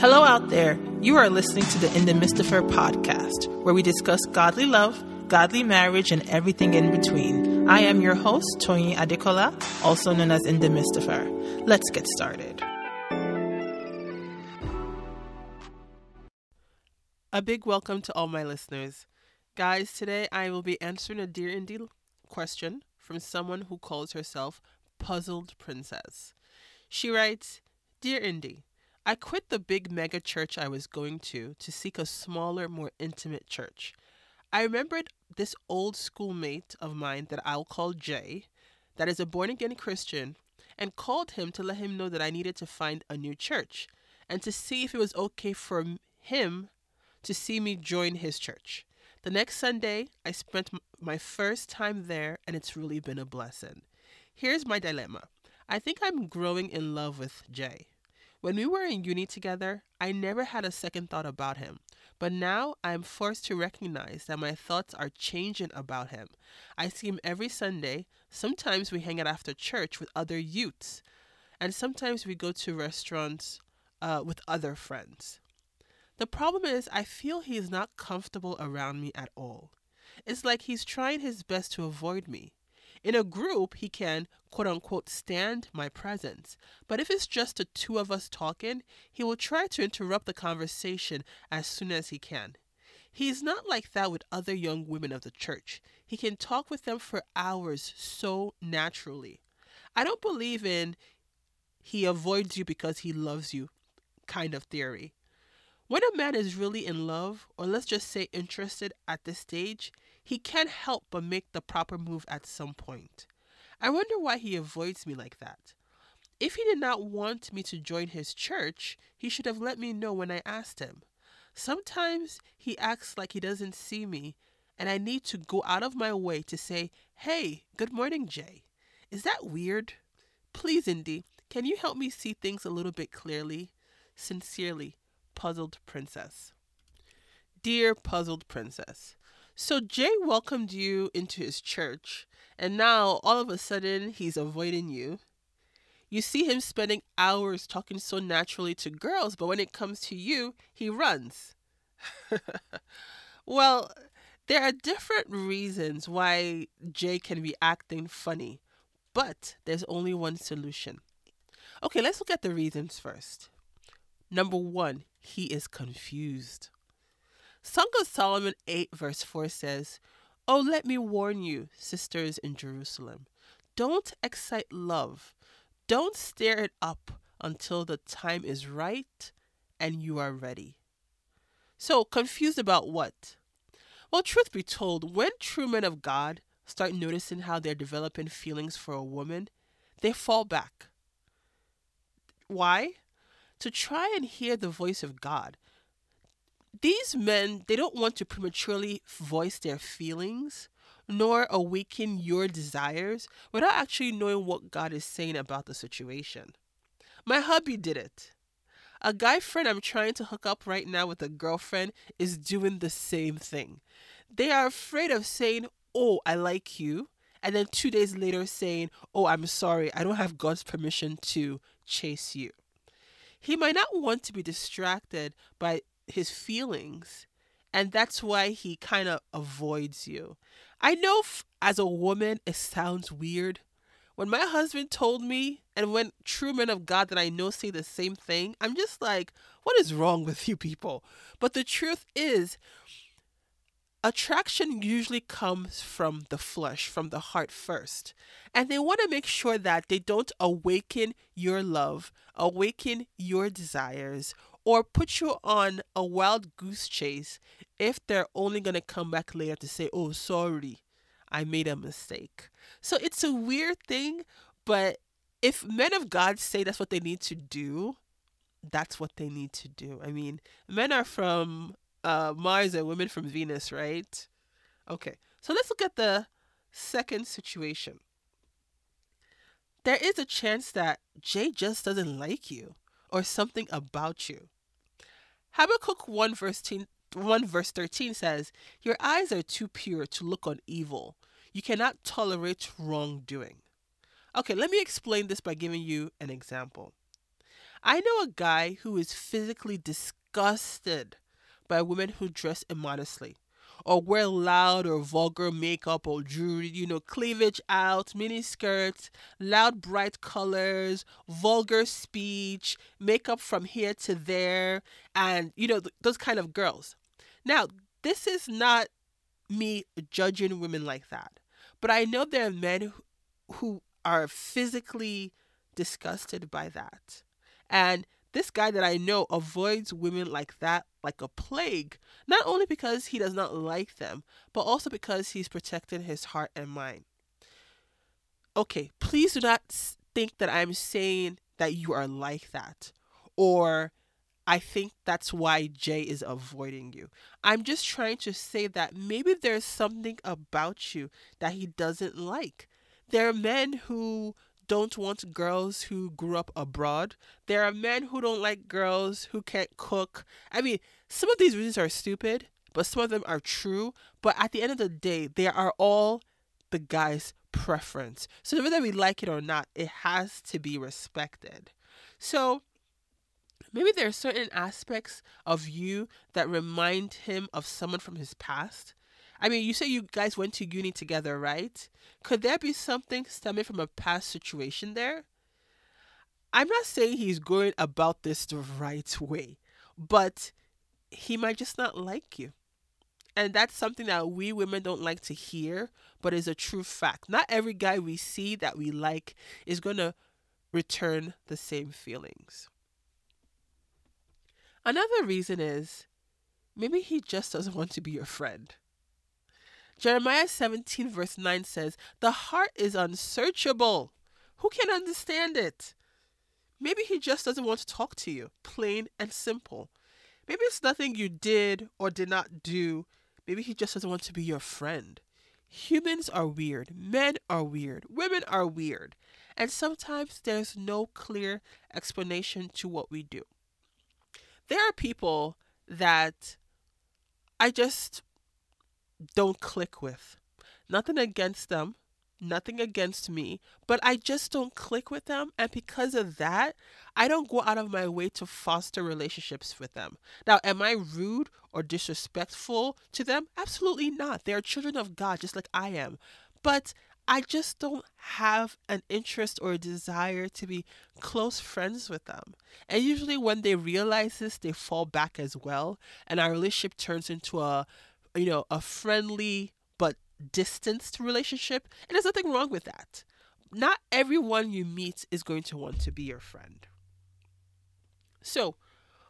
Hello out there. You are listening to the In the Midst of Her podcast, where we discuss godly love, godly marriage, and everything in between. I am your host, Tony Adekola, also known as In the Midst of Her. Let's get started. A big welcome to all my listeners. Guys, today I will be answering a Dear Indy question from someone who calls herself Puzzled Princess. She writes, Dear Indy, I quit the big mega church I was going to to seek a smaller, more intimate church. I remembered this old schoolmate of mine that I'll call Jay, that is a born again Christian, and called him to let him know that I needed to find a new church and to see if it was okay for him to see me join his church. The next Sunday, I spent my first time there, and it's really been a blessing. Here's my dilemma I think I'm growing in love with Jay. When we were in uni together, I never had a second thought about him. But now I am forced to recognize that my thoughts are changing about him. I see him every Sunday. Sometimes we hang out after church with other youths. And sometimes we go to restaurants uh, with other friends. The problem is, I feel he is not comfortable around me at all. It's like he's trying his best to avoid me. In a group, he can, quote unquote, stand my presence. But if it's just the two of us talking, he will try to interrupt the conversation as soon as he can. He's not like that with other young women of the church. He can talk with them for hours so naturally. I don't believe in he avoids you because he loves you kind of theory. When a man is really in love, or let's just say interested at this stage, he can't help but make the proper move at some point. I wonder why he avoids me like that. If he did not want me to join his church, he should have let me know when I asked him. Sometimes he acts like he doesn't see me, and I need to go out of my way to say, Hey, good morning, Jay. Is that weird? Please, Indy, can you help me see things a little bit clearly? Sincerely, Puzzled Princess. Dear Puzzled Princess, so Jay welcomed you into his church, and now all of a sudden he's avoiding you. You see him spending hours talking so naturally to girls, but when it comes to you, he runs. well, there are different reasons why Jay can be acting funny, but there's only one solution. Okay, let's look at the reasons first. Number one, he is confused. Song of Solomon 8, verse 4 says, Oh, let me warn you, sisters in Jerusalem. Don't excite love. Don't stir it up until the time is right and you are ready. So, confused about what? Well, truth be told, when true men of God start noticing how they're developing feelings for a woman, they fall back. Why? To try and hear the voice of God these men, they don't want to prematurely voice their feelings nor awaken your desires without actually knowing what God is saying about the situation. My hubby did it. A guy friend I'm trying to hook up right now with a girlfriend is doing the same thing. They are afraid of saying, Oh, I like you, and then two days later saying, Oh, I'm sorry, I don't have God's permission to chase you. He might not want to be distracted by his feelings and that's why he kind of avoids you. I know f- as a woman it sounds weird. When my husband told me, and when true men of God that I know say the same thing, I'm just like, what is wrong with you people? But the truth is, attraction usually comes from the flesh, from the heart first. And they want to make sure that they don't awaken your love, awaken your desires, or put you on a wild goose chase if they're only going to come back later to say, oh, sorry, I made a mistake. So it's a weird thing, but if men of God say that's what they need to do, that's what they need to do. I mean, men are from uh, Mars and women from Venus, right? Okay, so let's look at the second situation. There is a chance that Jay just doesn't like you or something about you. Habakkuk 1 verse, 10, 1 verse 13 says, Your eyes are too pure to look on evil. You cannot tolerate wrongdoing. Okay, let me explain this by giving you an example. I know a guy who is physically disgusted by women who dress immodestly or wear loud or vulgar makeup or jewelry, you know, cleavage out, mini skirts, loud bright colors, vulgar speech, makeup from here to there, and, you know, th- those kind of girls. Now, this is not me judging women like that, but I know there are men who are physically disgusted by that. And this guy that I know avoids women like that like a plague, not only because he does not like them, but also because he's protecting his heart and mind. Okay, please do not think that I'm saying that you are like that or I think that's why Jay is avoiding you. I'm just trying to say that maybe there's something about you that he doesn't like. There are men who don't want girls who grew up abroad. There are men who don't like girls who can't cook. I mean, some of these reasons are stupid, but some of them are true. But at the end of the day, they are all the guy's preference. So whether we like it or not, it has to be respected. So maybe there are certain aspects of you that remind him of someone from his past I mean, you say you guys went to uni together, right? Could there be something stemming from a past situation there? I'm not saying he's going about this the right way, but he might just not like you. And that's something that we women don't like to hear, but is a true fact. Not every guy we see that we like is going to return the same feelings. Another reason is maybe he just doesn't want to be your friend. Jeremiah 17, verse 9 says, The heart is unsearchable. Who can understand it? Maybe he just doesn't want to talk to you, plain and simple. Maybe it's nothing you did or did not do. Maybe he just doesn't want to be your friend. Humans are weird. Men are weird. Women are weird. And sometimes there's no clear explanation to what we do. There are people that I just don't click with. Nothing against them, nothing against me, but I just don't click with them. And because of that, I don't go out of my way to foster relationships with them. Now, am I rude or disrespectful to them? Absolutely not. They are children of God, just like I am. But I just don't have an interest or a desire to be close friends with them. And usually, when they realize this, they fall back as well. And our relationship turns into a you know, a friendly but distanced relationship. And there's nothing wrong with that. Not everyone you meet is going to want to be your friend. So,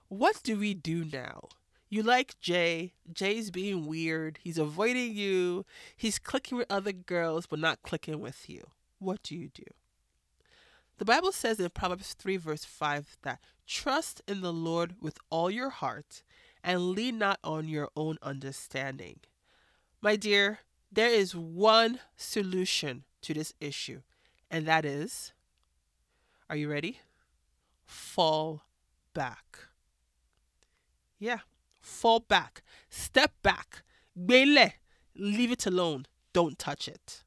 what do we do now? You like Jay. Jay's being weird. He's avoiding you. He's clicking with other girls, but not clicking with you. What do you do? The Bible says in Proverbs 3, verse 5, that trust in the Lord with all your heart and lean not on your own understanding. My dear, there is one solution to this issue, and that is are you ready? Fall back. Yeah, fall back. Step back. Leave it alone. Don't touch it.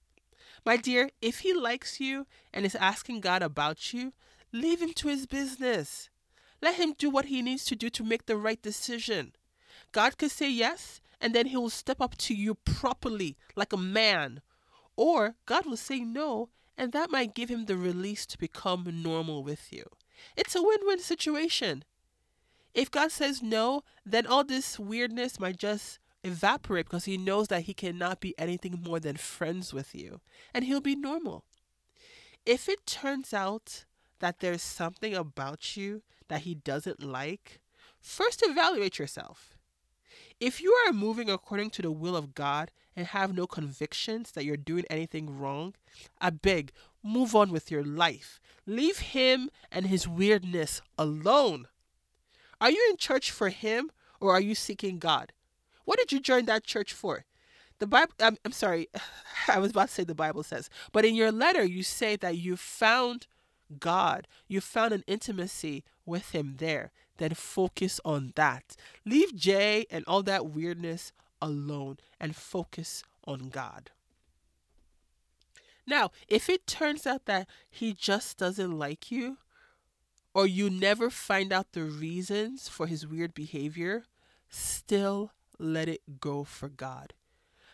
My dear, if he likes you and is asking God about you, leave him to his business. Let him do what he needs to do to make the right decision. God could say yes, and then he will step up to you properly, like a man. Or God will say no, and that might give him the release to become normal with you. It's a win win situation. If God says no, then all this weirdness might just evaporate because he knows that he cannot be anything more than friends with you, and he'll be normal. If it turns out that there's something about you that he doesn't like, first evaluate yourself. If you are moving according to the will of God and have no convictions that you're doing anything wrong, I beg, move on with your life. Leave him and his weirdness alone. Are you in church for him or are you seeking God? What did you join that church for? The Bible, I'm, I'm sorry, I was about to say the Bible says, but in your letter, you say that you found God. You found an intimacy with Him there. Then focus on that. Leave Jay and all that weirdness alone and focus on God. Now, if it turns out that he just doesn't like you, or you never find out the reasons for his weird behavior, still let it go for God.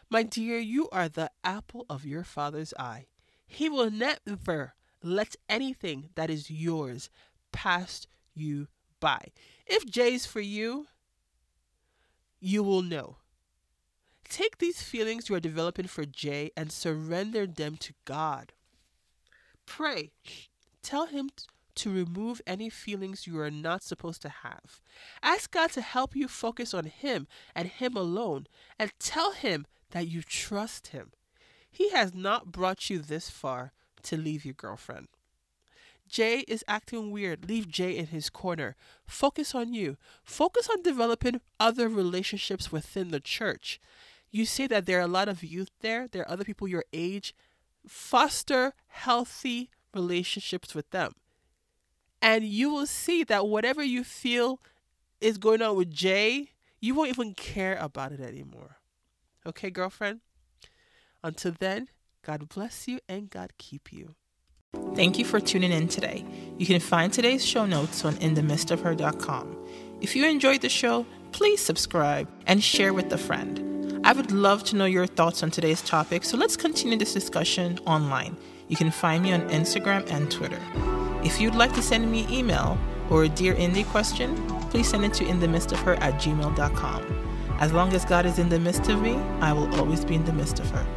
My dear, you are the apple of your father's eye. He will never let anything that is yours pass you by. If Jay's for you, you will know. Take these feelings you are developing for Jay and surrender them to God. Pray. Tell Him to remove any feelings you are not supposed to have. Ask God to help you focus on Him and Him alone, and tell Him that you trust Him. He has not brought you this far to leave your girlfriend. Jay is acting weird. Leave Jay in his corner. Focus on you. Focus on developing other relationships within the church. You say that there are a lot of youth there, there are other people your age. Foster healthy relationships with them. And you will see that whatever you feel is going on with Jay, you won't even care about it anymore. Okay, girlfriend? Until then, God bless you and God keep you. Thank you for tuning in today. You can find today's show notes on inthemidstofher.com. If you enjoyed the show, please subscribe and share with a friend. I would love to know your thoughts on today's topic, so let's continue this discussion online. You can find me on Instagram and Twitter. If you'd like to send me email or a Dear Indie question, please send it to inthemistofher at gmail.com. As long as God is in the midst of me, I will always be in the midst of her.